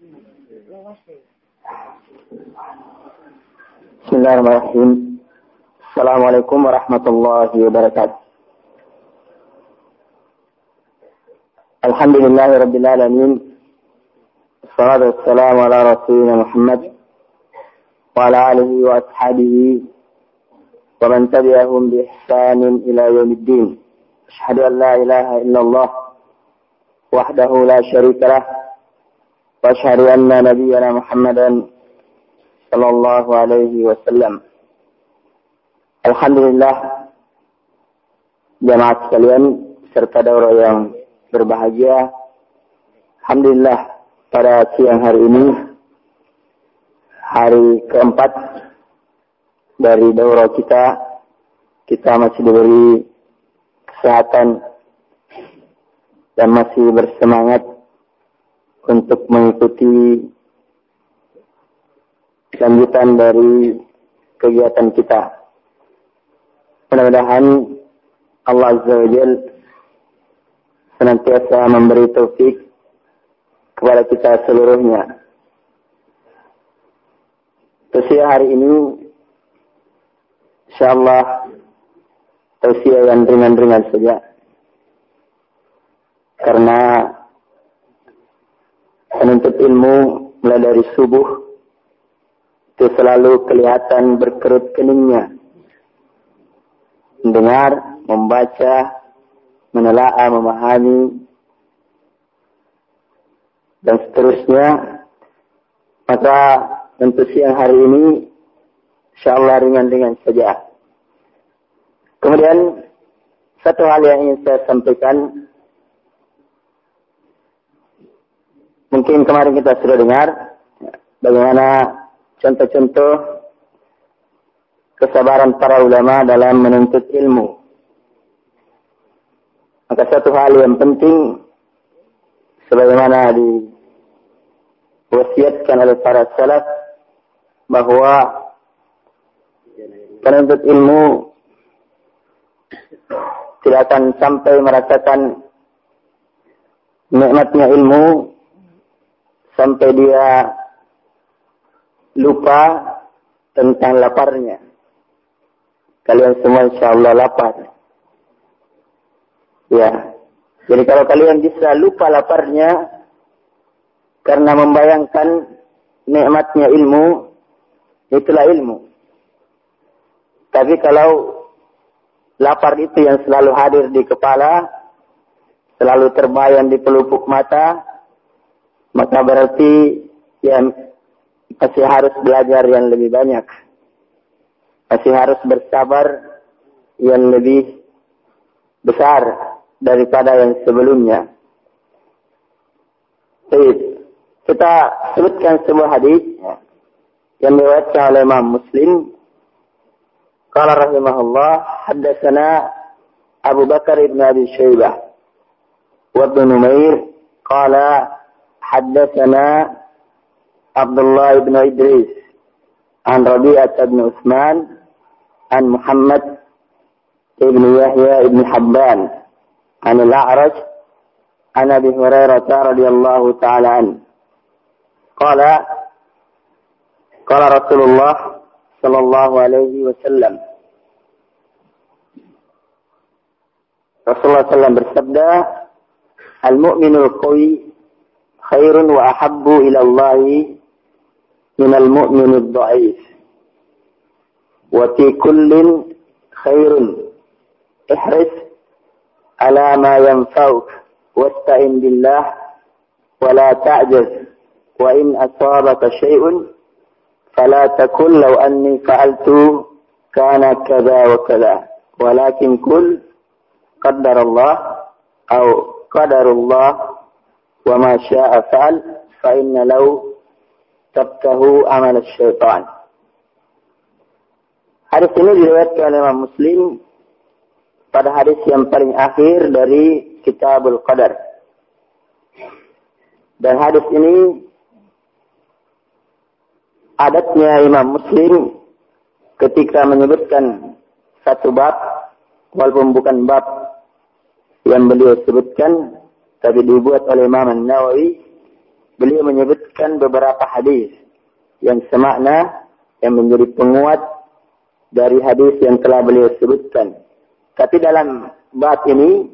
بسم الله الرحمن الرحيم السلام عليكم ورحمة الله وبركاته الحمد لله رب العالمين الصلاة والسلام على رسولنا محمد وعلى آله وأصحابه ومن تبعهم بإحسان إلى يوم الدين أشهد أن لا إله إلا الله وحده لا شريك له wa ashhadu anna nabiyyana Muhammadan sallallahu alaihi wasallam. Alhamdulillah jamaah sekalian serta daurah yang berbahagia. Alhamdulillah pada siang hari ini hari keempat dari daurah kita kita masih diberi kesehatan dan masih bersemangat untuk mengikuti lanjutan dari kegiatan kita. Mudah-mudahan Allah Azza wa Jal senantiasa memberi taufik kepada kita seluruhnya. Tausiah hari ini insyaallah tausiah yang ringan-ringan saja. Karena menuntut ilmu mulai dari subuh itu selalu kelihatan berkerut keningnya. Mendengar, membaca, menelaah, memahami, dan seterusnya. Maka untuk siang hari ini, insya Allah ringan-ringan saja. Kemudian, satu hal yang ingin saya sampaikan, mungkin kemarin kita sudah dengar, bagaimana contoh-contoh kesabaran para ulama dalam menuntut ilmu. Maka satu hal yang penting sebagaimana diwasiatkan oleh para salaf bahwa penuntut ilmu tidak akan sampai merasakan nikmatnya ilmu sampai dia lupa tentang laparnya. Kalian semua insya Allah lapar. Ya. Jadi kalau kalian bisa lupa laparnya karena membayangkan nikmatnya ilmu, itulah ilmu. Tapi kalau lapar itu yang selalu hadir di kepala, selalu terbayang di pelupuk mata, maka berarti yang masih harus belajar yang lebih banyak. Masih harus bersabar yang lebih besar daripada yang sebelumnya. Baik, kita sebutkan sebuah hadis yang diriwayatkan oleh Imam Muslim. Qala rahimahullah, haddatsana Abu Bakar ibn Abi Syaibah wa Ibn Numair qala haddatsana عبد الله بن إدريس عن ربيعة بن عثمان عن محمد بن يحيى بن حبان عن الأعرج عن أبي هريرة رضي الله تعالى عنه قال قال رسول الله صلى الله عليه وسلم Rasulullah SAW bersabda, Al-mu'minul qawi wa ahabbu ila Allahi من المؤمن الضعيف. وفي كل خير احرص على ما ينفعك واستعن بالله ولا تعجز وإن أصابك شيء فلا تقل لو أني فعلت كان كذا وكذا. ولكن كل قدر الله أو قدر الله وما شاء فعل فإن لو tabtahu amal syaitan. Hadis ini diriwayatkan oleh Imam Muslim pada hadis yang paling akhir dari Kitabul Qadar. Dan hadis ini adatnya Imam Muslim ketika menyebutkan satu bab walaupun bukan bab yang beliau sebutkan tapi dibuat oleh Imam Nawawi beliau menyebutkan beberapa hadis yang semakna yang menjadi penguat dari hadis yang telah beliau sebutkan. Tapi dalam bab ini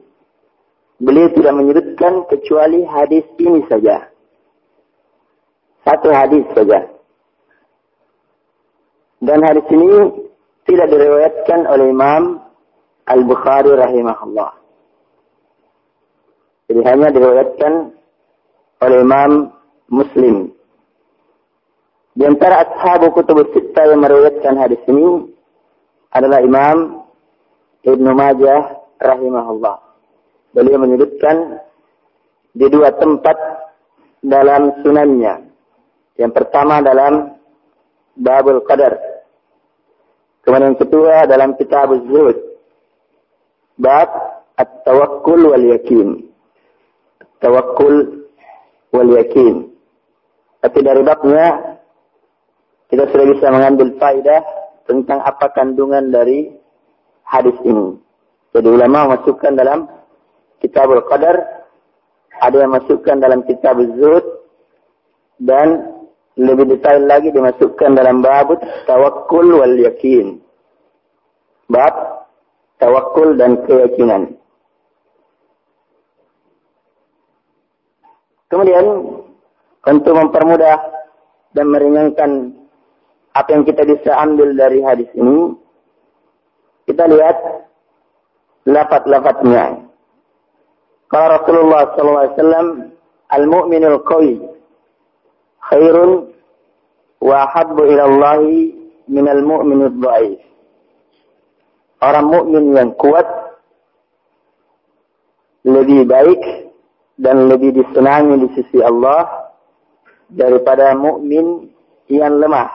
beliau tidak menyebutkan kecuali hadis ini saja. Satu hadis saja. Dan hadis ini tidak diriwayatkan oleh Imam Al-Bukhari rahimahullah. Jadi hanya diriwayatkan oleh Imam Muslim. Di antara ashabu kutub sita yang meriwayatkan hadis ini adalah Imam Ibnu Majah rahimahullah. Beliau menyebutkan di dua tempat dalam sunannya. Yang pertama dalam Babul Qadar. Kemudian yang kedua dalam Kitab Zuhud. Bab At-Tawakkul wal Yakin. Tawakkul wal Yakin. Tapi dari babnya kita sudah bisa mengambil faidah tentang apa kandungan dari hadis ini. Jadi ulama masukkan dalam kitab al-qadar, ada yang masukkan dalam kitab zuhud dan lebih detail lagi dimasukkan dalam bab tawakkul wal yakin. Bab tawakkul dan keyakinan. Kemudian untuk mempermudah dan meringankan apa yang kita bisa ambil dari hadis ini, kita lihat lafaz-lafaznya. Kalau Rasulullah SAW, al-mu'minul qawi khairun wa habbu ila Allah min al-mu'minul dhaif. Orang mukmin yang kuat lebih baik dan lebih disenangi di sisi Allah daripada mukmin yang lemah.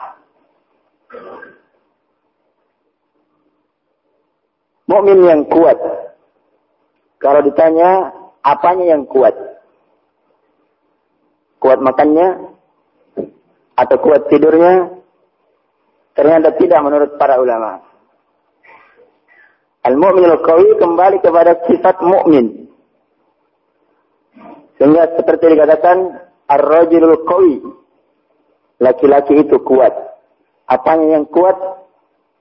Mukmin yang kuat. Kalau ditanya, apanya yang kuat? Kuat makannya? Atau kuat tidurnya? Ternyata tidak menurut para ulama. Al-mu'minul qawi kembali kepada sifat mukmin. Sehingga seperti dikatakan ar-rajulul qawi. Laki-laki itu kuat. Apanya yang kuat?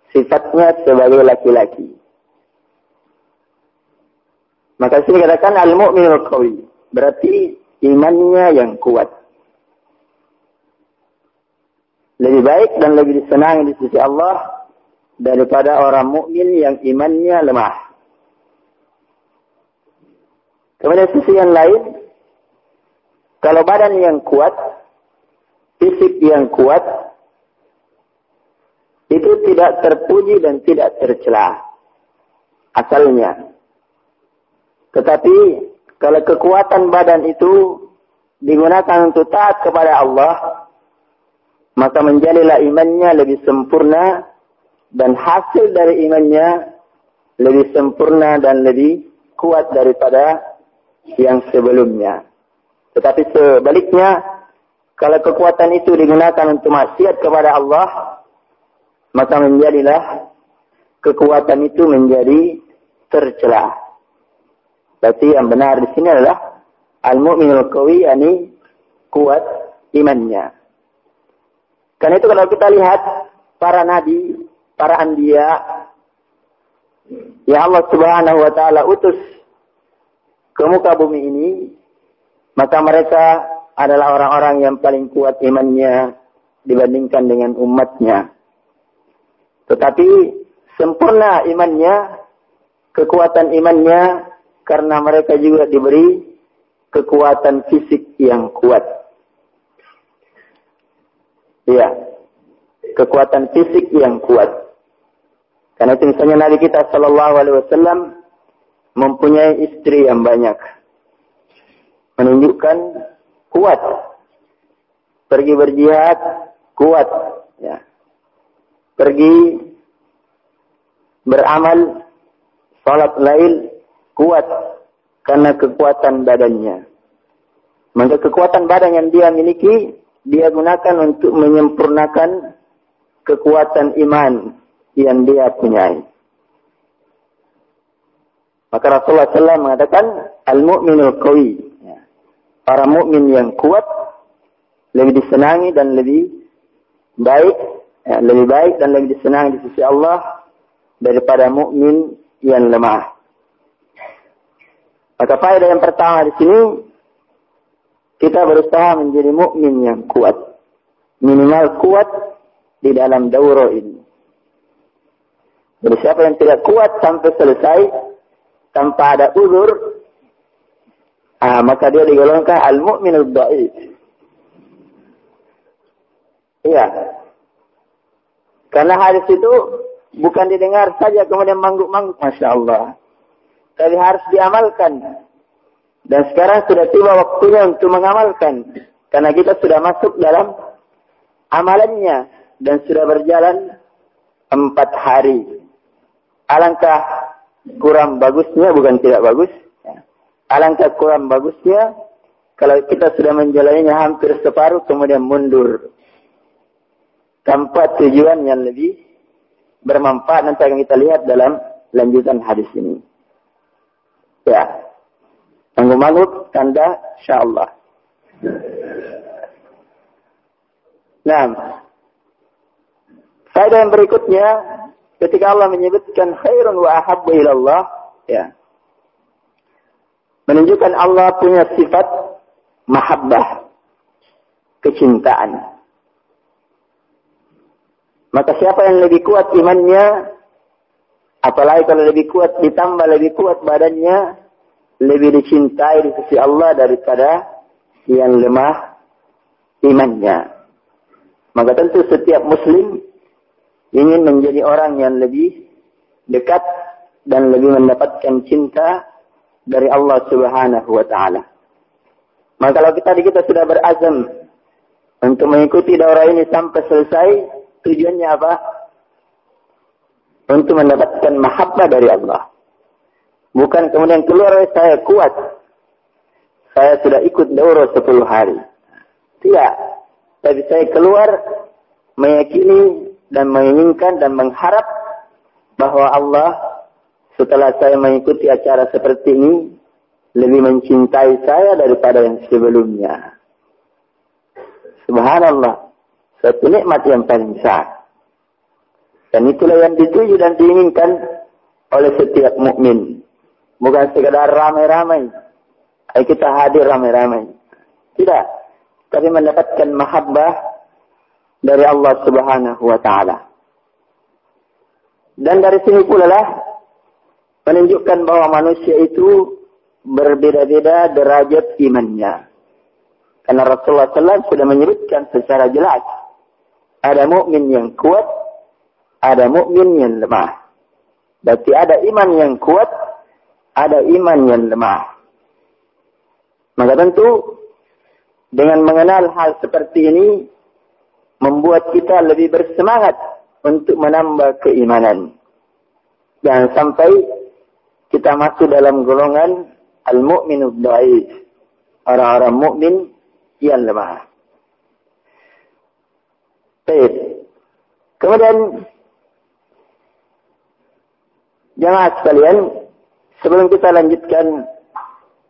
Sifatnya sebagai laki-laki. Maka sini katakan al-mu'minul qawi. Berarti imannya yang kuat. Lebih baik dan lebih disenangi di sisi Allah daripada orang mukmin yang imannya lemah. Kemudian sisi yang lain, kalau badan yang kuat, fisik yang kuat, itu tidak terpuji dan tidak tercela. Asalnya. Tetapi kalau kekuatan badan itu digunakan untuk taat kepada Allah, maka menjadilah imannya lebih sempurna dan hasil dari imannya lebih sempurna dan lebih kuat daripada yang sebelumnya. Tetapi sebaliknya, kalau kekuatan itu digunakan untuk maksiat kepada Allah, maka menjadilah kekuatan itu menjadi tercelah. Berarti yang benar di sini adalah al-mu'minul qawi yani kuat imannya. Karena itu kalau kita lihat para nabi, para anbiya ya Allah Subhanahu wa taala utus ke muka bumi ini, maka mereka adalah orang-orang yang paling kuat imannya dibandingkan dengan umatnya. Tetapi sempurna imannya, kekuatan imannya karena mereka juga diberi kekuatan fisik yang kuat. Iya, kekuatan fisik yang kuat. Karena itu misalnya Nabi kita Shallallahu Alaihi Wasallam mempunyai istri yang banyak, menunjukkan kuat. Pergi berjihad kuat, ya. Pergi beramal, salat lail kuat karena kekuatan badannya. Maka kekuatan badan yang dia miliki, dia gunakan untuk menyempurnakan kekuatan iman yang dia punyai. Maka Rasulullah SAW mengatakan, Al-mu'minul qawi. Para mukmin yang kuat, lebih disenangi dan lebih baik, ya, lebih baik dan lebih disenangi di sisi Allah daripada mukmin yang lemah. Maka faedah yang pertama di sini kita berusaha menjadi mukmin yang kuat. Minimal kuat di dalam dauro ini. Jadi siapa yang tidak kuat sampai selesai tanpa ada uzur, ah, maka dia digolongkan al-mu'minul dhaif. Iya. Karena hadis itu bukan didengar saja kemudian mangguk-mangguk, masya Allah. Tapi harus diamalkan. Dan sekarang sudah tiba waktunya untuk mengamalkan. Karena kita sudah masuk dalam amalannya. Dan sudah berjalan empat hari. Alangkah kurang bagusnya, bukan tidak bagus. Alangkah kurang bagusnya, kalau kita sudah menjalaninya hampir separuh, kemudian mundur tanpa tujuan yang lebih bermanfaat nanti akan kita lihat dalam lanjutan hadis ini. Ya. Mangut-mangut tanda insyaallah. Nah, faedah yang berikutnya ketika Allah menyebutkan khairun wa ahabbu ilallah, ya. Menunjukkan Allah punya sifat mahabbah, kecintaan. Maka siapa yang lebih kuat imannya, apalagi kalau lebih kuat ditambah lebih kuat badannya, lebih dicintai di sisi Allah daripada yang lemah imannya. Maka tentu setiap muslim ingin menjadi orang yang lebih dekat dan lebih mendapatkan cinta dari Allah Subhanahu wa taala. Maka kalau kita di kita sudah berazam untuk mengikuti daurah ini sampai selesai, Tujuannya apa? Untuk mendapatkan mahabbah dari Allah. Bukan kemudian keluar saya kuat. Saya sudah ikut daurah 10 hari. Tidak. Tapi saya keluar meyakini dan menginginkan dan mengharap bahwa Allah setelah saya mengikuti acara seperti ini lebih mencintai saya daripada yang sebelumnya. Subhanallah. Satu nikmat yang paling besar. Dan itulah yang dituju dan diinginkan oleh setiap mukmin. Bukan sekadar ramai-ramai. Ayo kita hadir ramai-ramai. Tidak. Tapi mendapatkan mahabbah dari Allah subhanahu wa ta'ala. Dan dari sini pula lah menunjukkan bahwa manusia itu berbeda-beda derajat imannya. Karena Rasulullah SAW sudah menyebutkan secara jelas ada mukmin yang kuat, ada mukmin yang lemah. Berarti ada iman yang kuat, ada iman yang lemah. Maka tentu dengan mengenal hal seperti ini membuat kita lebih bersemangat untuk menambah keimanan. Jangan sampai kita masuk dalam golongan al-mu'minu dhaif. Orang-orang mukmin yang lemah. Baik. Kemudian jemaah sekalian, sebelum kita lanjutkan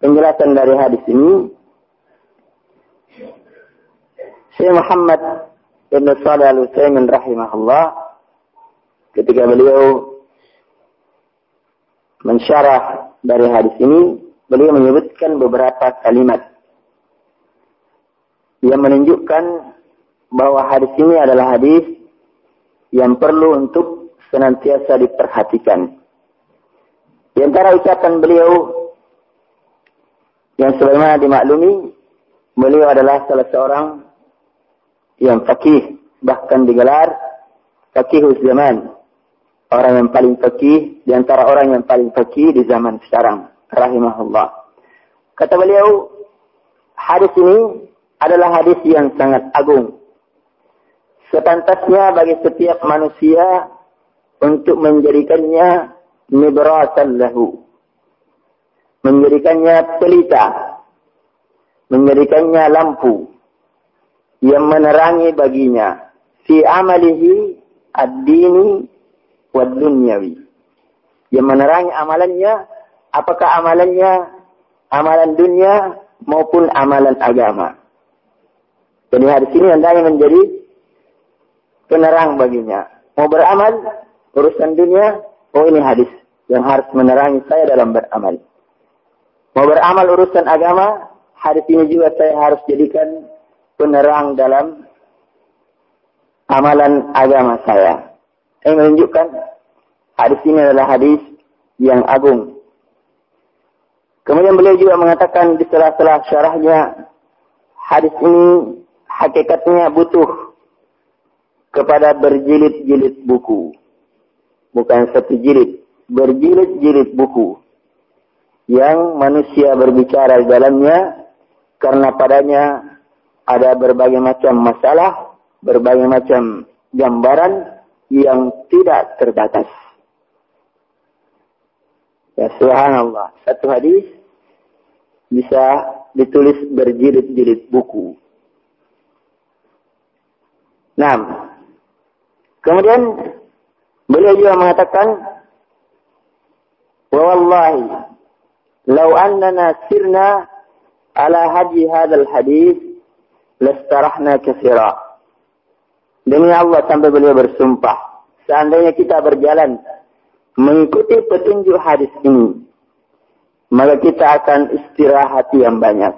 penjelasan dari hadis ini, Syekh Muhammad Ibn Salih Al-Utsaimin rahimahullah ketika beliau mensyarah dari hadis ini, beliau menyebutkan beberapa kalimat yang menunjukkan bahwa hadis ini adalah hadis yang perlu untuk senantiasa diperhatikan. Di antara ucapan beliau yang sebagaimana dimaklumi, beliau adalah salah seorang yang fakih, bahkan digelar fakih zaman. Orang yang paling fakih, di antara orang yang paling fakih di zaman sekarang. Rahimahullah. Kata beliau, hadis ini adalah hadis yang sangat agung sepantasnya bagi setiap manusia untuk menjadikannya nibratan lahu. Menjadikannya pelita. Menjadikannya lampu. Yang menerangi baginya. Fi amalihi ad-dini wa dunyawi. Yang menerangi amalannya. Apakah amalannya amalan dunia maupun amalan agama. Jadi hadis ini hendaknya menjadi penerang baginya. Mau beramal, urusan dunia, oh ini hadis yang harus menerangi saya dalam beramal. Mau beramal urusan agama, hadis ini juga saya harus jadikan penerang dalam amalan agama saya. Ini menunjukkan hadis ini adalah hadis yang agung. Kemudian beliau juga mengatakan di sela-sela syarahnya, hadis ini hakikatnya butuh kepada berjilid-jilid buku. Bukan satu jilid, berjilid-jilid buku. Yang manusia berbicara di dalamnya karena padanya ada berbagai macam masalah, berbagai macam gambaran yang tidak terbatas. Ya subhanallah, satu hadis bisa ditulis berjilid-jilid buku. Nah, kemudian beliau juga mengatakan, "Wallahi, lau annana sirna ala haji hadal hadis, lastarahna katsira." Demi Allah sampai beliau bersumpah, seandainya kita berjalan mengikuti petunjuk hadis ini, maka kita akan istirahat yang banyak.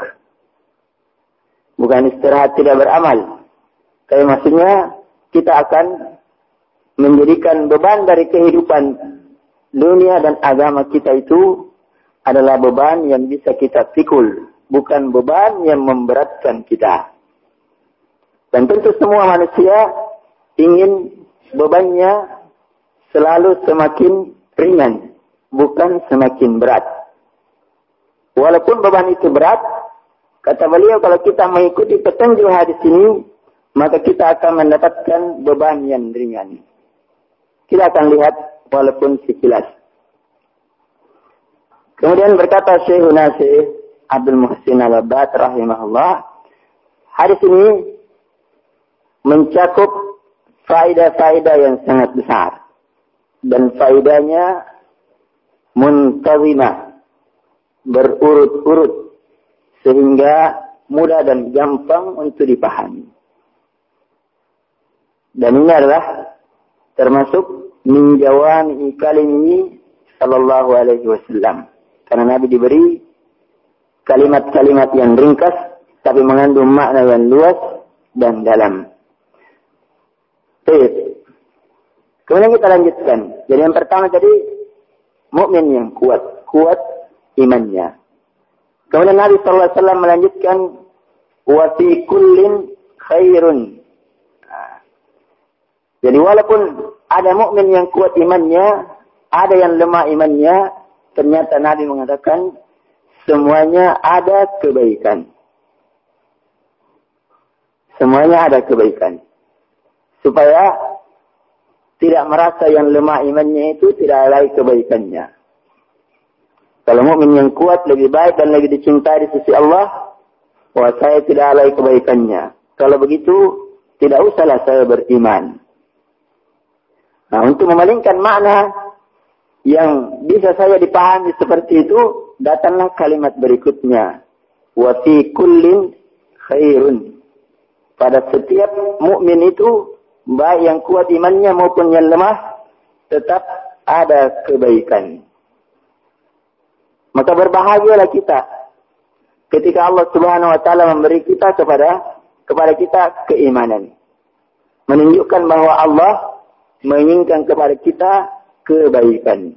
Bukan istirahat tidak beramal, tapi maksudnya kita akan menjadikan beban dari kehidupan dunia dan agama kita itu adalah beban yang bisa kita pikul, bukan beban yang memberatkan kita. Dan tentu semua manusia ingin bebannya selalu semakin ringan, bukan semakin berat. Walaupun beban itu berat, kata beliau kalau kita mengikuti petunjuk hadis ini, maka kita akan mendapatkan beban yang ringan. Kita akan lihat walaupun sekilas. Kemudian berkata Syekh Nasir Abdul Muhsin Al-Abad rahimahullah, hadis ini mencakup faedah-faedah yang sangat besar. Dan faedahnya muntazimah, berurut-urut, sehingga mudah dan gampang untuk dipahami. Dan ini adalah termasuk minjawan kalim ini sallallahu alaihi wasallam. Karena Nabi diberi kalimat-kalimat yang ringkas tapi mengandung makna yang luas dan dalam. Baik. Kemudian kita lanjutkan. Jadi yang pertama tadi mukmin yang kuat, kuat imannya. Kemudian Nabi wasallam melanjutkan wa fi kullin khairun jadi walaupun ada mukmin yang kuat imannya, ada yang lemah imannya, ternyata Nabi mengatakan semuanya ada kebaikan. Semuanya ada kebaikan. Supaya tidak merasa yang lemah imannya itu tidak ada kebaikannya. Kalau mukmin yang kuat lebih baik dan lebih dicintai di sisi Allah, wah saya tidak ada kebaikannya. Kalau begitu, tidak usahlah saya beriman. Nah, untuk memalingkan makna yang bisa saya dipahami seperti itu, datanglah kalimat berikutnya. Wa fi kullin khairun. Pada setiap mukmin itu, baik yang kuat imannya maupun yang lemah, tetap ada kebaikan. Maka berbahagialah kita ketika Allah Subhanahu wa taala memberi kita kepada kepada kita keimanan. Menunjukkan bahwa Allah menginginkan kepada kita kebaikan.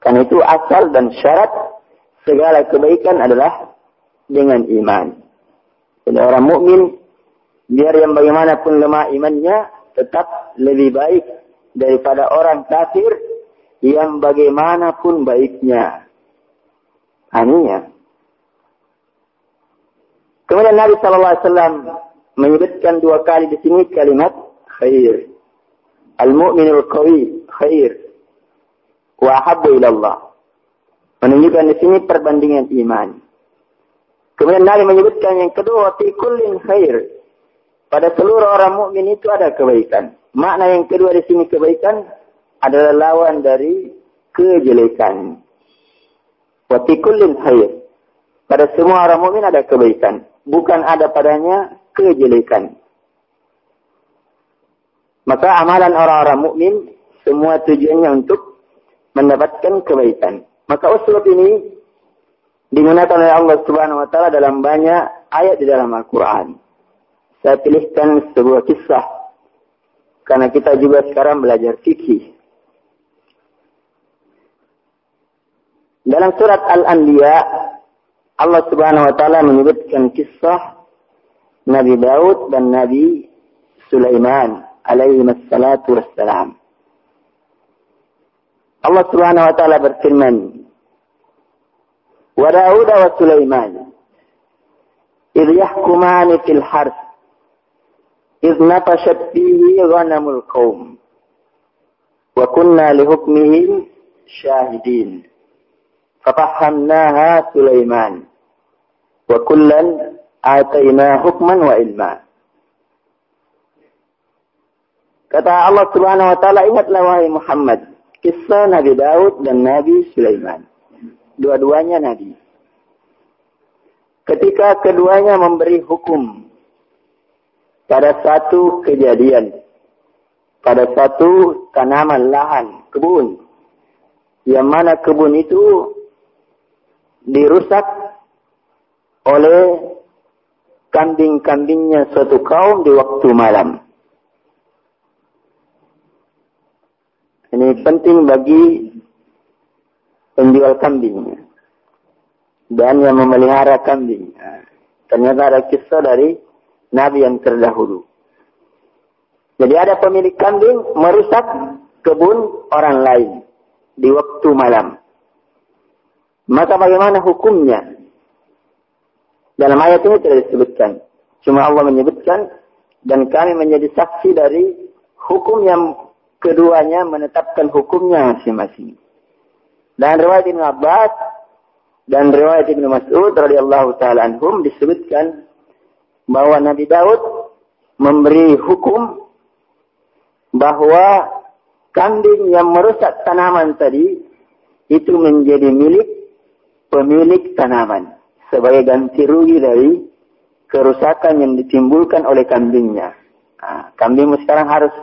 Karena itu asal dan syarat segala kebaikan adalah dengan iman. Jadi orang mukmin biar yang bagaimanapun lemah imannya tetap lebih baik daripada orang kafir yang bagaimanapun baiknya. Aninya. Kemudian Nabi Shallallahu Alaihi Wasallam menyebutkan dua kali di sini kalimat khair. Al-mu'minul qawi khair wa habbu ila Allah. Menunjukkan di sini perbandingan iman. Kemudian Nabi menyebutkan yang kedua fi kullin khair. Pada seluruh orang mukmin itu ada kebaikan. Makna yang kedua di sini kebaikan adalah lawan dari kejelekan. Wa fi kullin khair. Pada semua orang mukmin ada kebaikan. Bukan ada padanya kejelekan. Maka amalan orang-orang mukmin semua tujuannya untuk mendapatkan kebaikan. Maka uslub ini digunakan oleh Allah Subhanahu wa taala dalam banyak ayat di dalam Al-Qur'an. Saya pilihkan sebuah kisah karena kita juga sekarang belajar fikih. Dalam surat Al-Anbiya Allah Subhanahu wa taala menyebutkan kisah Nabi Daud dan Nabi Sulaiman alaihi wassalatu wassalam. Allah Subhanahu wa taala berfirman, "Wa Daud wa Sulaiman إذ إذ fasad ghanamul qaum. Wa kunna lihukmihim syahidin. Fafahamnaha Sulaiman. Wa kullan ataina hukman wa ilma. Kata Allah Subhanahu wa taala, ingatlah wahai Muhammad, kisah Nabi Daud dan Nabi Sulaiman. Dua-duanya nabi. Ketika keduanya memberi hukum pada satu kejadian, pada satu tanaman lahan, kebun, yang mana kebun itu dirusak oleh kambing-kambingnya suatu kaum di waktu malam. Ini penting bagi penjual kambing dan yang memelihara kambing. Nah, ternyata ada kisah dari Nabi yang terdahulu. Jadi ada pemilik kambing merusak kebun orang lain di waktu malam. Maka bagaimana hukumnya? Dalam ayat ini tidak disebutkan. Cuma Allah menyebutkan dan kami menjadi saksi dari hukum yang keduanya menetapkan hukumnya masing-masing. Dan riwayat Ibn Abbas dan riwayat Ibn Mas'ud radhiyallahu taala anhum disebutkan bahwa Nabi Daud memberi hukum bahwa kambing yang merusak tanaman tadi itu menjadi milik pemilik tanaman sebagai ganti rugi dari kerusakan yang ditimbulkan oleh kambingnya. Kambingmu sekarang harus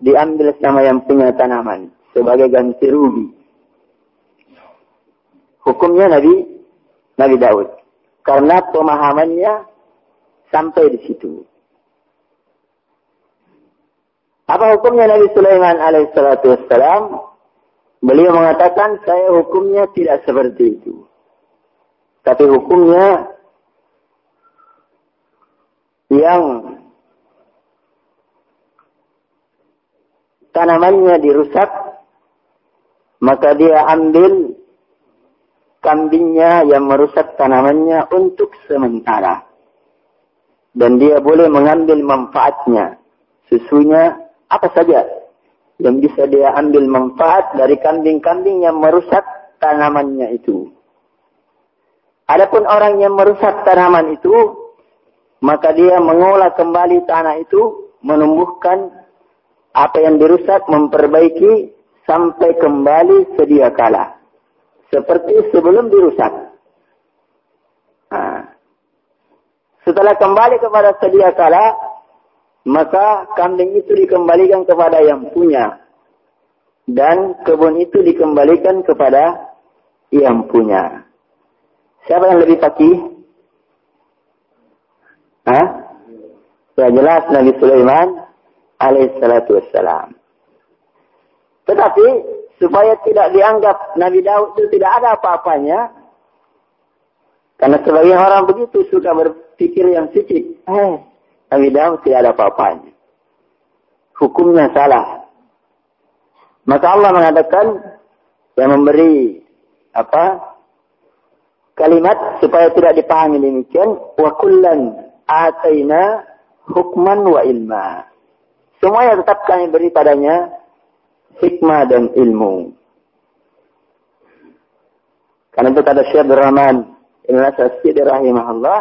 diambil sama yang punya tanaman sebagai ganti rugi. Hukumnya Nabi Nabi Daud. Karena pemahamannya sampai di situ. Apa hukumnya Nabi Sulaiman alaihissalatu wassalam? Beliau mengatakan, saya hukumnya tidak seperti itu. Tapi hukumnya yang tanamannya dirusak, maka dia ambil kambingnya yang merusak tanamannya untuk sementara. Dan dia boleh mengambil manfaatnya. Susunya apa saja yang bisa dia ambil manfaat dari kambing-kambing yang merusak tanamannya itu. Adapun orang yang merusak tanaman itu, maka dia mengolah kembali tanah itu, menumbuhkan apa yang dirusak memperbaiki sampai kembali sedia kala. Seperti sebelum dirusak. Nah. Setelah kembali kepada sedia kala, maka kambing itu dikembalikan kepada yang punya. Dan kebun itu dikembalikan kepada yang punya. Siapa yang lebih fakih? Hah? Ya jelas Nabi Sulaiman alaihissalatu wassalam. Tetapi supaya tidak dianggap Nabi Daud itu tidak ada apa-apanya, karena sebagian orang begitu suka berpikir yang sicik. Eh, Nabi Daud tidak ada apa-apanya. Hukumnya salah. Maka Allah mengatakan yang memberi apa kalimat supaya tidak dipahami demikian wa kullan ataina hukman wa ilma Semuanya tetap kami beri padanya hikmah dan ilmu. Karena itu kata Syekh Rahman Ibn Asasidi rahimahullah,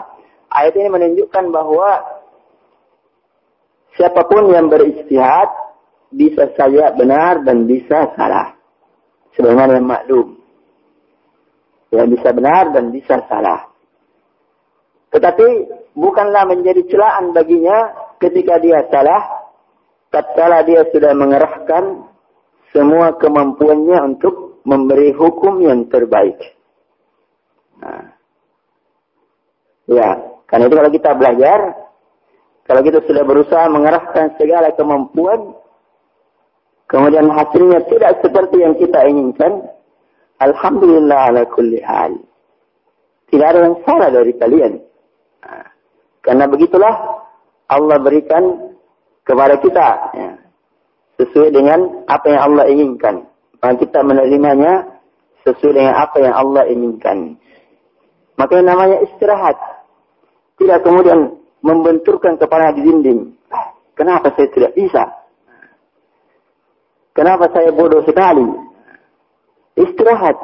ayat ini menunjukkan bahwa siapa pun yang beristihad bisa saja benar dan bisa salah. Sebagaimana yang maklum. Ya bisa benar dan bisa salah. Tetapi bukanlah menjadi celaan baginya ketika dia salah, tatkala dia sudah mengerahkan semua kemampuannya untuk memberi hukum yang terbaik. Nah. Ya, karena itu kalau kita belajar, kalau kita sudah berusaha mengerahkan segala kemampuan, kemudian hasilnya tidak seperti yang kita inginkan, Alhamdulillah ala kulli hal. Tidak ada yang salah dari kalian. Nah, karena begitulah Allah berikan kepada kita. Ya, sesuai dengan apa yang Allah inginkan. Maka kita menerimanya sesuai dengan apa yang Allah inginkan. Maka yang namanya istirahat. Tidak kemudian membenturkan kepala di dinding. Kenapa saya tidak bisa? Kenapa saya bodoh sekali? Istirahat.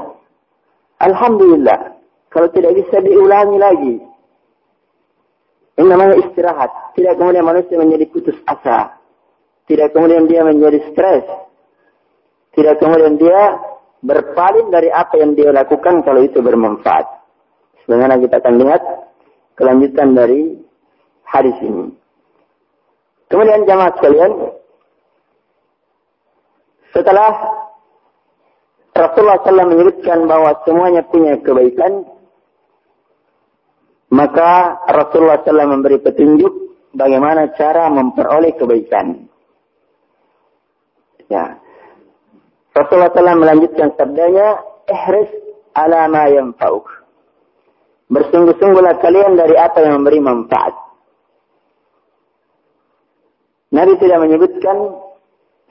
Alhamdulillah. Kalau tidak bisa diulangi lagi. Ini namanya istirahat. Tidak kemudian manusia menjadi putus asa. Tidak kemudian dia menjadi stres. Tidak kemudian dia berpaling dari apa yang dia lakukan kalau itu bermanfaat. Sebagaimana kita akan lihat kelanjutan dari hadis ini. Kemudian jamaah sekalian, setelah Rasulullah SAW menyebutkan bahwa semuanya punya kebaikan, maka Rasulullah SAW memberi petunjuk bagaimana cara memperoleh kebaikan. Ya. Rasulullah SAW melanjutkan sabdanya, ihris ala ma yanfa'uk. Bersungguh-sungguhlah kalian dari apa yang memberi manfaat. Nabi tidak menyebutkan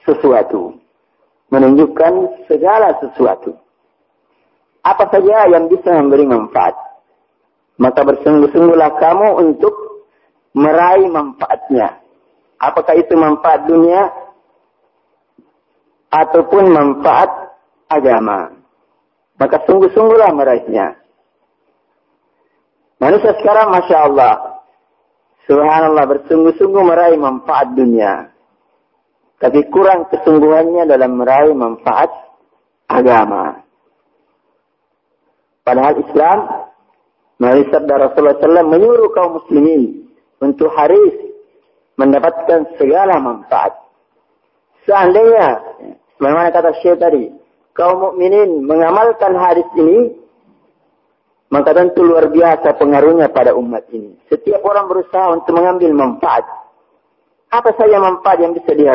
sesuatu. Menunjukkan segala sesuatu. Apa saja yang bisa memberi manfaat. Maka bersungguh-sungguhlah kamu untuk meraih manfaatnya. Apakah itu manfaat dunia ataupun manfaat agama. Maka sungguh-sungguhlah meraihnya. Manusia sekarang Masya Allah. Subhanallah bersungguh-sungguh meraih manfaat dunia. Tapi kurang kesungguhannya dalam meraih manfaat agama. Padahal Islam Melalui sabda Rasulullah SAW menyuruh kaum muslimin untuk haris mendapatkan segala manfaat. Seandainya, bagaimana kata Syekh tadi, kaum mukminin mengamalkan hadis ini, maka tentu luar biasa pengaruhnya pada umat ini. Setiap orang berusaha untuk mengambil manfaat. Apa saja manfaat yang bisa dia?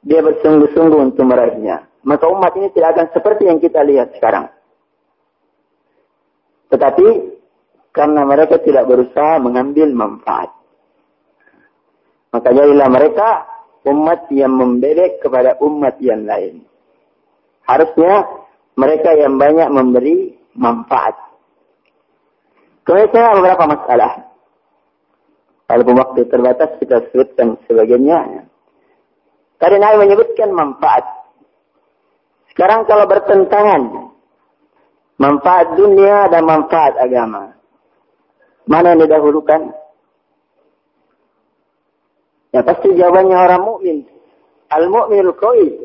Dia bersungguh-sungguh untuk meraihnya. Maka umat ini tidak akan seperti yang kita lihat sekarang. Tetapi karena mereka tidak berusaha mengambil manfaat. Maka jadilah mereka umat yang membelek kepada umat yang lain. Harusnya mereka yang banyak memberi manfaat. Saya beberapa masalah. Kalau waktu terbatas kita sebutkan sebagiannya. Tadi Nabi menyebutkan manfaat. Sekarang kalau bertentangan manfaat dunia dan manfaat agama. Mana yang didahulukan? Ya pasti jawabannya orang mukmin. Al-mu'minul qawi.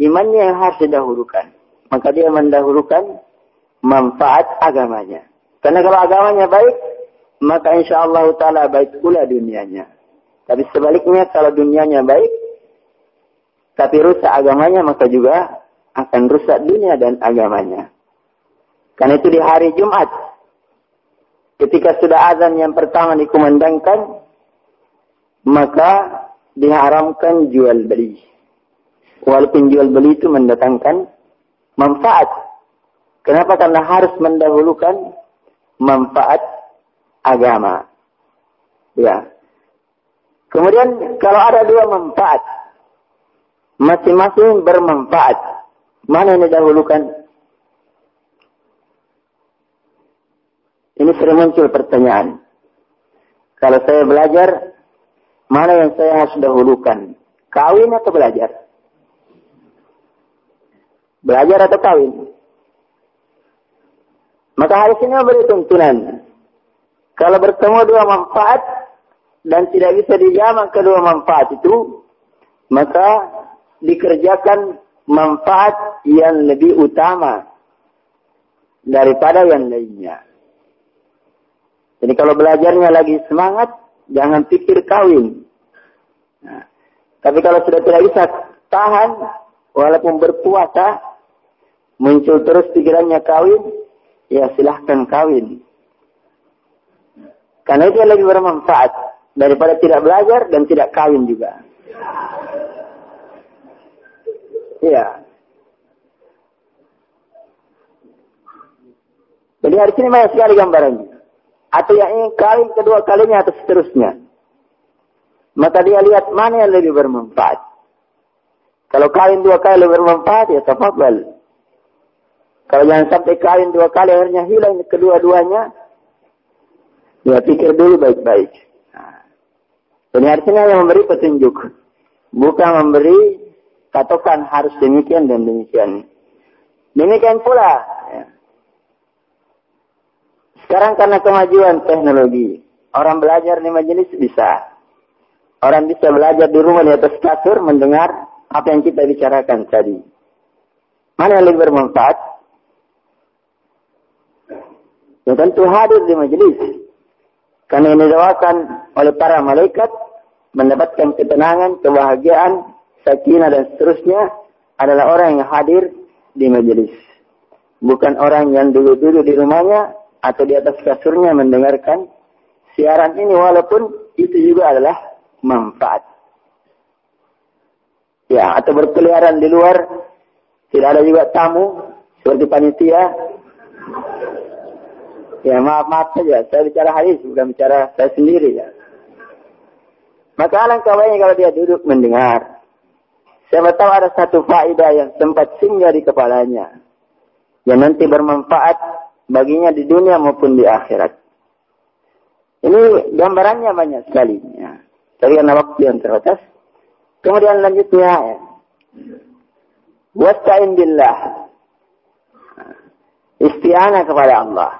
Imannya yang harus didahulukan. Maka dia mendahulukan manfaat agamanya. Karena kalau agamanya baik, maka insya Allah ta'ala baik pula dunianya. Tapi sebaliknya kalau dunianya baik, tapi rusak agamanya, maka juga akan rusak dunia dan agamanya. Karena itu di hari Jumat, Ketika sudah azan yang pertama dikumandangkan, maka diharamkan jual beli. Walaupun jual beli itu mendatangkan manfaat. Kenapa? Karena harus mendahulukan manfaat agama. Ya. Kemudian kalau ada dua manfaat, masing-masing bermanfaat, mana yang didahulukan? Ini sering muncul pertanyaan. Kalau saya belajar, mana yang saya harus dahulukan? Kawin atau belajar? Belajar atau kawin? Maka hari ini memberi tuntunan. Kalau bertemu dua manfaat dan tidak bisa dijamak kedua manfaat itu, maka dikerjakan manfaat yang lebih utama daripada yang lainnya. Jadi kalau belajarnya lagi semangat, jangan pikir kawin. Nah, tapi kalau sudah tidak bisa tahan, walaupun berpuasa, muncul terus pikirannya kawin, ya silahkan kawin. Karena itu yang lebih bermanfaat daripada tidak belajar dan tidak kawin juga. Iya. Jadi hari ini banyak sekali gambarannya. Atau yang ingin kawin kedua kalinya atau seterusnya. Maka dia lihat mana yang lebih bermanfaat. Kalau kawin dua kali lebih bermanfaat, ya tafadhal. Kalau jangan sampai kawin dua kali akhirnya hilang kedua-duanya, ya pikir dulu baik-baik. Nah. Ini artinya yang memberi petunjuk. Bukan memberi katakan harus demikian dan demikian. Demikian pula sekarang karena kemajuan teknologi, orang belajar di majelis bisa. Orang bisa belajar di rumah di atas kasur mendengar apa yang kita bicarakan tadi. Mana yang lebih bermanfaat? Ya tentu hadir di majelis. Karena ini doakan oleh para malaikat mendapatkan ketenangan, kebahagiaan, sakinah dan seterusnya adalah orang yang hadir di majelis. Bukan orang yang dulu-dulu di rumahnya atau di atas kasurnya mendengarkan siaran ini walaupun itu juga adalah manfaat. Ya, atau berkeliaran di luar tidak ada juga tamu seperti panitia. Ya, maaf maaf saja, saya bicara hadis bukan bicara saya sendiri ya. Maka alangkah baiknya kalau dia duduk mendengar. Siapa tahu ada satu faedah yang sempat singgah di kepalanya. Yang nanti bermanfaat baginya di dunia maupun di akhirat. Ini gambarannya banyak sekali. Ya. Tapi karena waktu yang terbatas. Kemudian lanjutnya. Ya. Wasta'in billah. Isti'anah kepada Allah.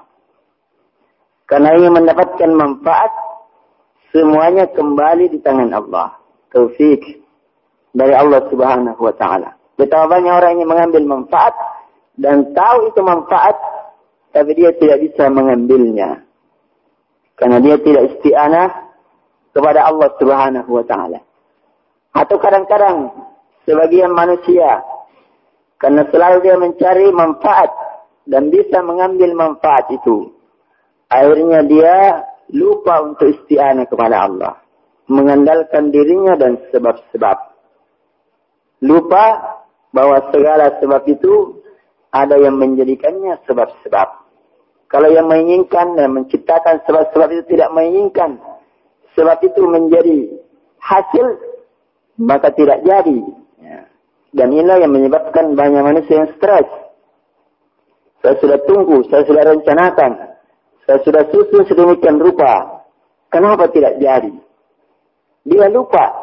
Karena ingin mendapatkan manfaat. Semuanya kembali di tangan Allah. Taufik. Dari Allah subhanahu wa ta'ala. Betapa banyak orang yang mengambil manfaat. Dan tahu itu manfaat tapi dia tidak bisa mengambilnya. Karena dia tidak isti'anah kepada Allah Subhanahu wa taala. Atau kadang-kadang sebagian manusia karena selalu dia mencari manfaat dan bisa mengambil manfaat itu. Akhirnya dia lupa untuk isti'anah kepada Allah. Mengandalkan dirinya dan sebab-sebab. Lupa bahwa segala sebab itu ada yang menjadikannya sebab-sebab. Kalau yang menginginkan dan menciptakan sebab-sebab itu tidak menginginkan sebab itu menjadi hasil, maka tidak jadi. Ya. Dan inilah yang menyebabkan banyak manusia yang stres. Saya sudah tunggu, saya sudah rencanakan, saya sudah susun sedemikian rupa. Kenapa tidak jadi? Dia lupa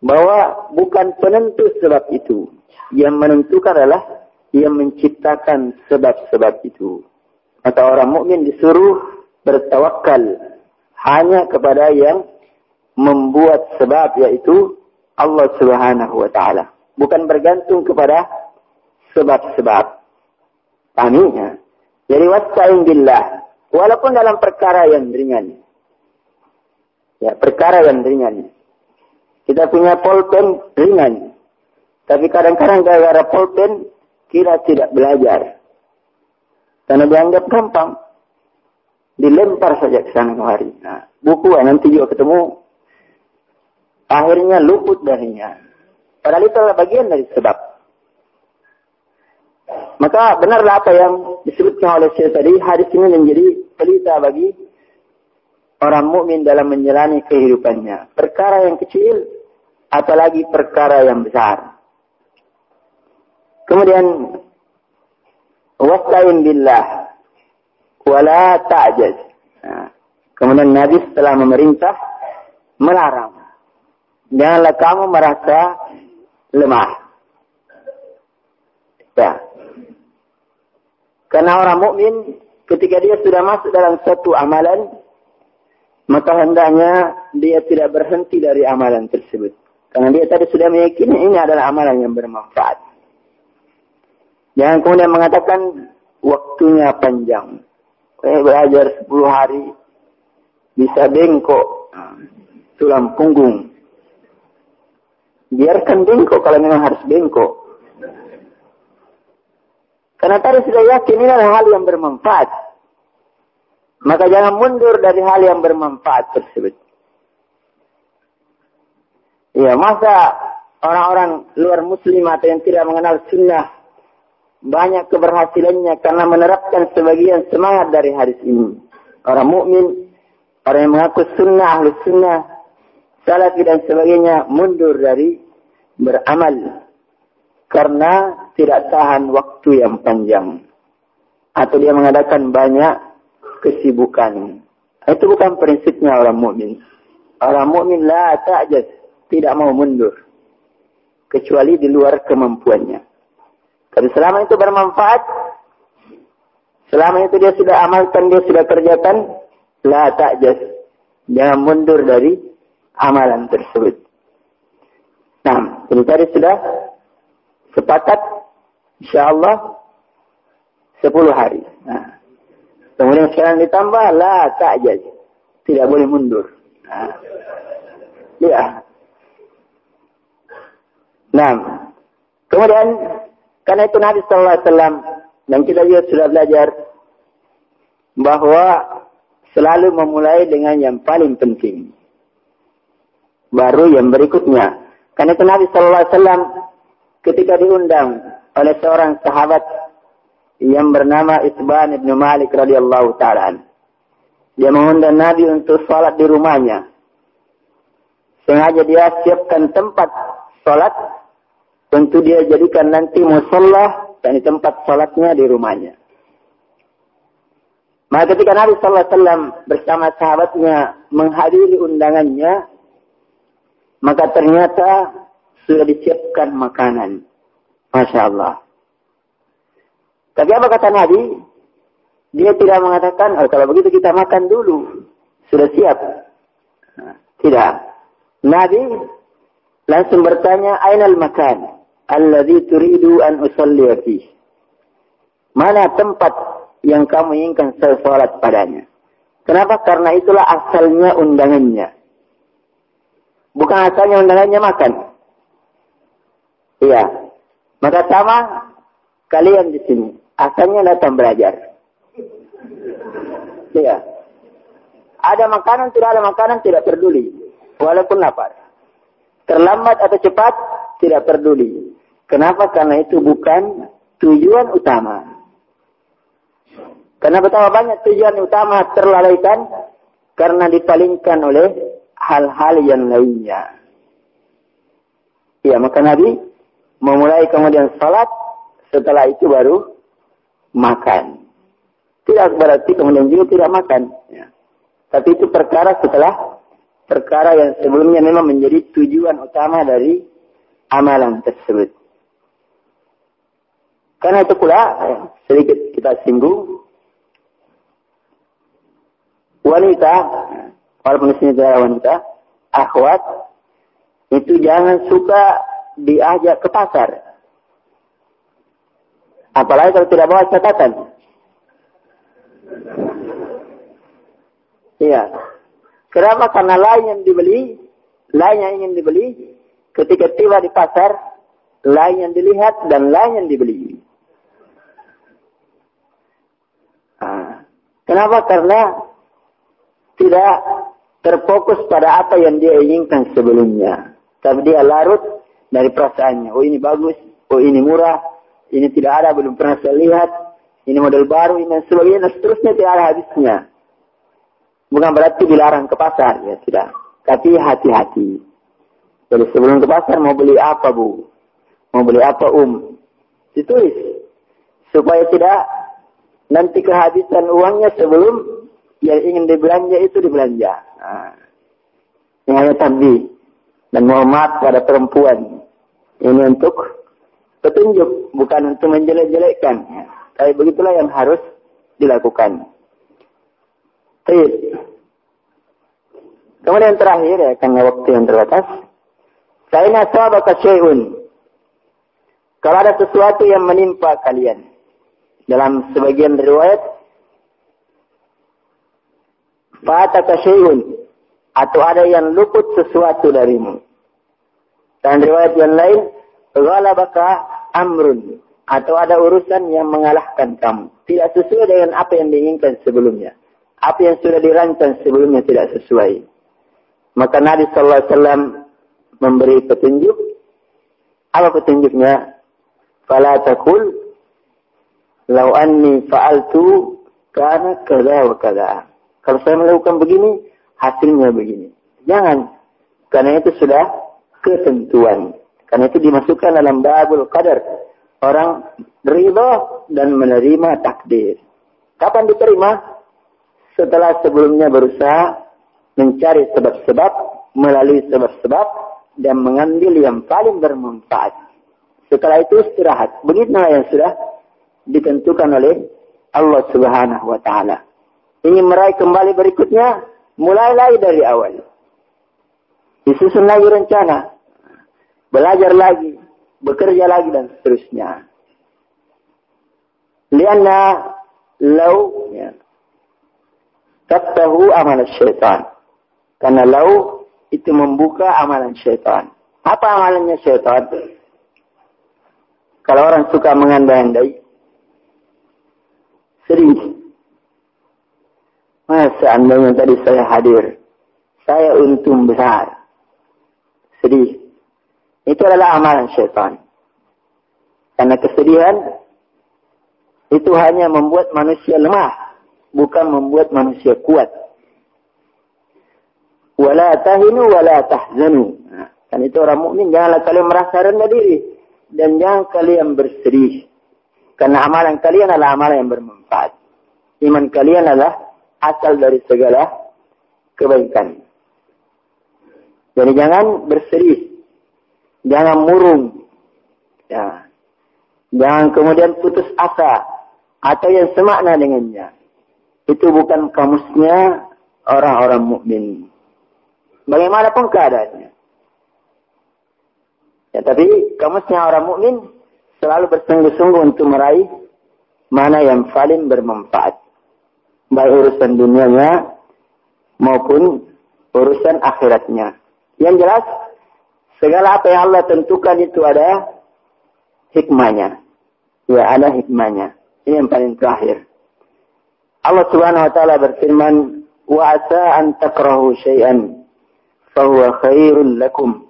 bahwa bukan penentu sebab itu. Yang menentukan adalah yang menciptakan sebab-sebab itu. Maka orang mukmin disuruh bertawakal hanya kepada yang membuat sebab yaitu Allah Subhanahu wa taala. Bukan bergantung kepada sebab-sebab. Pahami ya? Jadi wasta'in billah. Walaupun dalam perkara yang ringan. Ya, perkara yang ringan. Kita punya pulpen ringan. Tapi kadang-kadang gara-gara pulpen kita tidak belajar. Karena dianggap gampang. Dilempar saja ke sana kemari. Nah, buku ya, nanti juga ketemu. Akhirnya luput darinya. Padahal itu adalah bagian dari sebab. Maka benarlah apa yang disebutkan oleh Syekh tadi, hadis ini menjadi pelita bagi orang mukmin dalam menjalani kehidupannya. Perkara yang kecil, apalagi perkara yang besar. Kemudian wasta'in billah wala ta'jaz. Nah, kemudian Nabi setelah memerintah melarang. Janganlah kamu merasa lemah. Ya. Karena orang mukmin ketika dia sudah masuk dalam satu amalan, maka hendaknya dia tidak berhenti dari amalan tersebut. Karena dia tadi sudah meyakini ini adalah amalan yang bermanfaat. Jangan kemudian mengatakan waktunya panjang. Eh, belajar 10 hari. bisa bengkok, tulang punggung. Biarkan bengkok kalau memang harus bengkok. Karena tadi sudah yakin ini adalah hal yang bermanfaat. Maka jangan mundur dari hal yang bermanfaat tersebut. Ya, masa orang-orang luar muslim atau yang tidak mengenal sunnah banyak keberhasilannya karena menerapkan sebagian semangat dari hadis ini. Orang mukmin, orang yang mengaku sunnah, ahli sunnah, salafi dan sebagainya mundur dari beramal karena tidak tahan waktu yang panjang atau dia mengadakan banyak kesibukan. Itu bukan prinsipnya orang mukmin. Orang mukmin la ta'jaz, tidak mau mundur kecuali di luar kemampuannya. Tapi selama itu bermanfaat, selama itu dia sudah amalkan, dia sudah kerjakan, la ta'jas. Jangan mundur dari amalan tersebut. Nah, ini tadi sudah sepakat, insya Allah, 10 hari. Nah, kemudian sekarang ditambah, la ta'jas. Tidak boleh mundur. Nah, ya. Nah, kemudian karena itu Nabi Sallallahu Alaihi Wasallam dan kita juga sudah belajar bahwa selalu memulai dengan yang paling penting. Baru yang berikutnya. Karena itu Nabi Sallallahu Alaihi Wasallam ketika diundang oleh seorang sahabat yang bernama Isban ibnu Malik radhiyallahu taala. Dia mengundang Nabi untuk sholat di rumahnya. Sengaja dia siapkan tempat sholat Tentu dia jadikan nanti musola dan tempat sholatnya di rumahnya. Maka ketika Nabi Sallallahu Alaihi Wasallam bersama sahabatnya menghadiri undangannya, maka ternyata sudah disiapkan makanan. Masya Allah. Tapi apa kata Nabi? Dia tidak mengatakan, oh, kalau begitu kita makan dulu. Sudah siap. Tidak. Nabi langsung bertanya, Ainal makan? alladhi turidu an usalli fi. Mana tempat yang kamu inginkan saya salat padanya? Kenapa? Karena itulah asalnya undangannya. Bukan asalnya undangannya makan. Iya. Maka sama kalian di sini. Asalnya datang belajar. Iya. Ada makanan, tidak ada makanan, tidak peduli. Walaupun lapar. Terlambat atau cepat, tidak peduli. Kenapa? Karena itu bukan tujuan utama. Karena betapa banyak tujuan utama terlalaikan karena dipalingkan oleh hal-hal yang lainnya. Ya, maka Nabi memulai kemudian salat, setelah itu baru makan. Tidak berarti kemudian juga tidak makan. Ya. Tapi itu perkara setelah perkara yang sebelumnya memang menjadi tujuan utama dari amalan tersebut. Karena itu pula eh, sedikit kita singgung wanita walaupun di sini tidak wanita akhwat itu jangan suka diajak ke pasar. Apalagi kalau tidak bawa catatan. Iya. Kenapa? Karena lain yang dibeli lain yang ingin dibeli. Ketika tiba di pasar lain yang dilihat dan lain yang dibeli. Kenapa? Karena tidak terfokus pada apa yang dia inginkan sebelumnya. Tapi dia larut dari perasaannya. Oh ini bagus, oh ini murah, ini tidak ada, belum pernah saya lihat, ini model baru, ini dan sebagainya, dan seterusnya tidak ada habisnya. Bukan berarti dilarang ke pasar, ya tidak. Tapi hati-hati. Jadi sebelum ke pasar mau beli apa bu? Mau beli apa um? Ditulis. Supaya tidak nanti kehabisan uangnya sebelum yang ingin dibelanja itu dibelanja. Nah, ini hanya tabi dan maaf pada perempuan. Ini untuk petunjuk, bukan untuk menjelek-jelekkan. Tapi begitulah yang harus dilakukan. Kemudian terakhir ya, karena waktu yang terbatas. Saya sabaka syai'un. Kalau ada sesuatu yang menimpa kalian dalam sebagian riwayat Fataka syai'un atau ada yang luput sesuatu darimu. Dan riwayat yang lain, ghalabaka amrun atau ada urusan yang mengalahkan kamu. Tidak sesuai dengan apa yang diinginkan sebelumnya. Apa yang sudah dirancang sebelumnya tidak sesuai. Maka Nabi sallallahu alaihi wasallam memberi petunjuk. Apa petunjuknya? Fala takul lau anni fa'altu kana kada wa kada. Kalau saya melakukan begini, hasilnya begini. Jangan. Karena itu sudah ketentuan. Karena itu dimasukkan dalam babul qadar. Orang ridho dan menerima takdir. Kapan diterima? Setelah sebelumnya berusaha mencari sebab-sebab, melalui sebab-sebab, dan mengambil yang paling bermanfaat. Setelah itu istirahat. Begitulah yang sudah ditentukan oleh Allah Subhanahu wa taala. Ingin meraih kembali berikutnya, mulailah dari awal. Disusun lagi rencana. Belajar lagi, bekerja lagi dan seterusnya. Lianna lau ya, taftahu amal syaitan. Karena lau itu membuka amalan syaitan. Apa amalannya syaitan? Kalau orang suka mengandai-andai, sedih. Masa seandainya tadi saya hadir, saya untung besar. Sedih. Itu adalah amalan syaitan. Karena kesedihan itu hanya membuat manusia lemah, bukan membuat manusia kuat. Wala tahinu wala tahzanu. Nah, kan itu orang mukmin janganlah kalian merasa rendah diri dan jangan kalian bersedih. Karena amalan kalian adalah amalan yang bermanfaat. Iman kalian adalah asal dari segala kebaikan. Jadi jangan bersedih Jangan murung. Ya. Jangan kemudian putus asa. Atau yang semakna dengannya. Itu bukan kamusnya orang-orang mukmin. Bagaimanapun keadaannya. Ya, tapi kamusnya orang mukmin selalu bersungguh-sungguh untuk meraih mana yang paling bermanfaat. Baik urusan dunianya maupun urusan akhiratnya. Yang jelas Segala apa yang Allah tentukan itu ada hikmahnya. Ya, ada hikmahnya. Ini yang paling terakhir. Allah Subhanahu wa taala berfirman, "Wa asa an takrahu syai'an fa huwa lakum."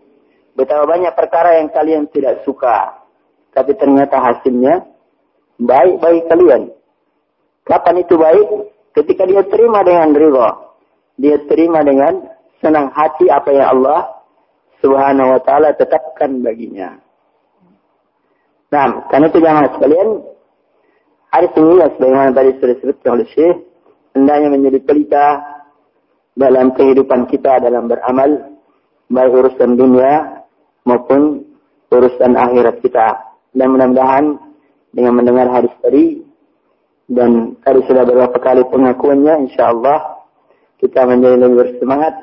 Betapa banyak perkara yang kalian tidak suka, tapi ternyata hasilnya baik bagi kalian. Kapan itu baik? Ketika dia terima dengan ridha. Dia terima dengan senang hati apa yang Allah Subhanahu wa taala tetapkan baginya. Nah, karena itu jangan sekalian hari ini ya sebagaimana tadi sudah disebutkan oleh Syekh, hendaknya menjadi pelita dalam kehidupan kita dalam beramal baik urusan dunia maupun urusan akhirat kita. Dan mudah-mudahan dengan mendengar hadis tadi dan tadi sudah beberapa kali pengakuannya, insya Allah kita menjadi lebih bersemangat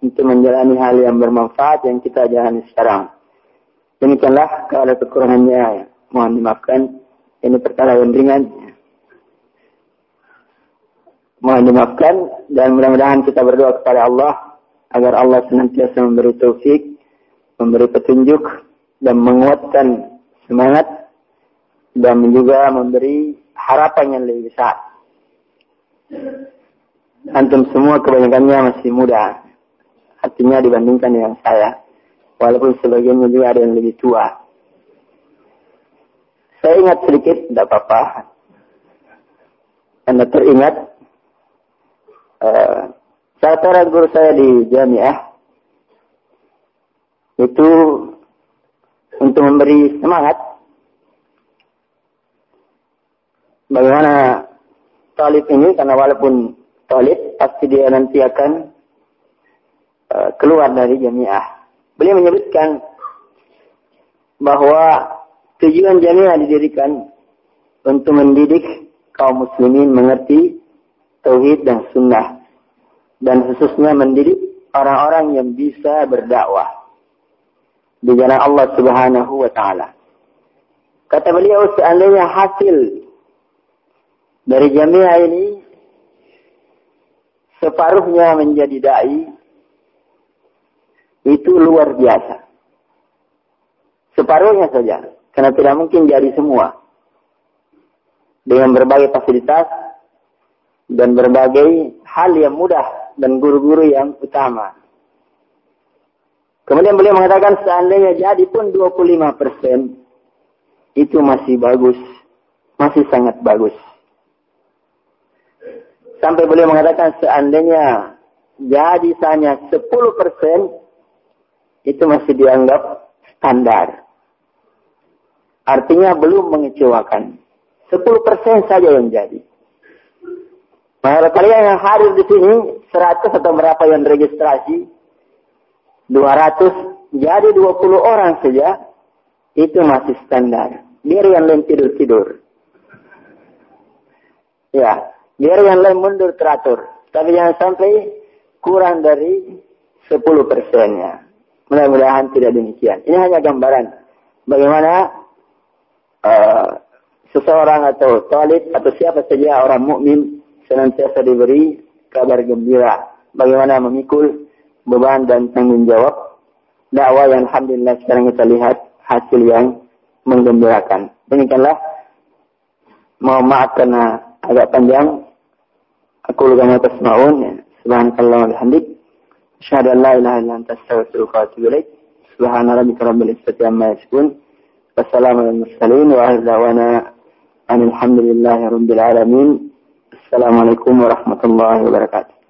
untuk menjalani hal yang bermanfaat yang kita jalani sekarang. Demikianlah kalau kekurangannya mohon dimaafkan. Ini perkara yang ringan. Mohon dimaafkan dan mudah-mudahan kita berdoa kepada Allah agar Allah senantiasa memberi taufik, memberi petunjuk dan menguatkan semangat dan juga memberi harapan yang lebih besar. Antum semua kebanyakannya masih muda artinya dibandingkan dengan saya. Walaupun sebagiannya juga ada yang lebih tua. Saya ingat sedikit, tidak apa-apa. Anda teringat, uh, saat orang guru saya di jamiah, itu untuk memberi semangat, bagaimana talib ini, karena walaupun talib, pasti dia nanti akan Eh, keluar dari jamiah. Beliau menyebutkan bahwa tujuan jamiah didirikan untuk mendidik kaum muslimin mengerti tauhid dan sunnah dan khususnya mendidik orang-orang yang bisa berdakwah di jalan Allah Subhanahu wa taala. Kata beliau seandainya hasil dari jamiah ini separuhnya menjadi dai itu luar biasa. Separuhnya saja, karena tidak mungkin jadi semua. Dengan berbagai fasilitas dan berbagai hal yang mudah dan guru-guru yang utama. Kemudian beliau mengatakan seandainya jadi pun 25 persen, itu masih bagus, masih sangat bagus. Sampai beliau mengatakan seandainya jadi hanya 10 persen, itu masih dianggap standar. Artinya belum mengecewakan. 10 persen saja yang jadi. Nah, kalian yang hadir di sini, 100 atau berapa yang registrasi, 200, jadi 20 orang saja, itu masih standar. Biar yang lain tidur-tidur. Ya, biar yang lain mundur teratur. Tapi jangan sampai kurang dari 10 persennya. Mudah-mudahan tidak demikian. Ini hanya gambaran bagaimana uh, seseorang atau talib atau siapa saja orang mukmin senantiasa diberi kabar gembira. Bagaimana memikul beban dan tanggung jawab dakwah yang alhamdulillah sekarang kita lihat hasil yang menggembirakan. Demikianlah. Mohon maaf karena agak panjang. Aku lupa atas maun. Ya. Subhanakallah wa bihamdik. Asyhadu an la ilaha illa anta astaghfiruka wa atubu ilaik. Subhana rabbika rabbil izzati amma yasifun. Wassalamu mursalin wa akhir da'wana alhamdulillahi rabbil alamin. Assalamualaikum warahmatullahi wabarakatuh.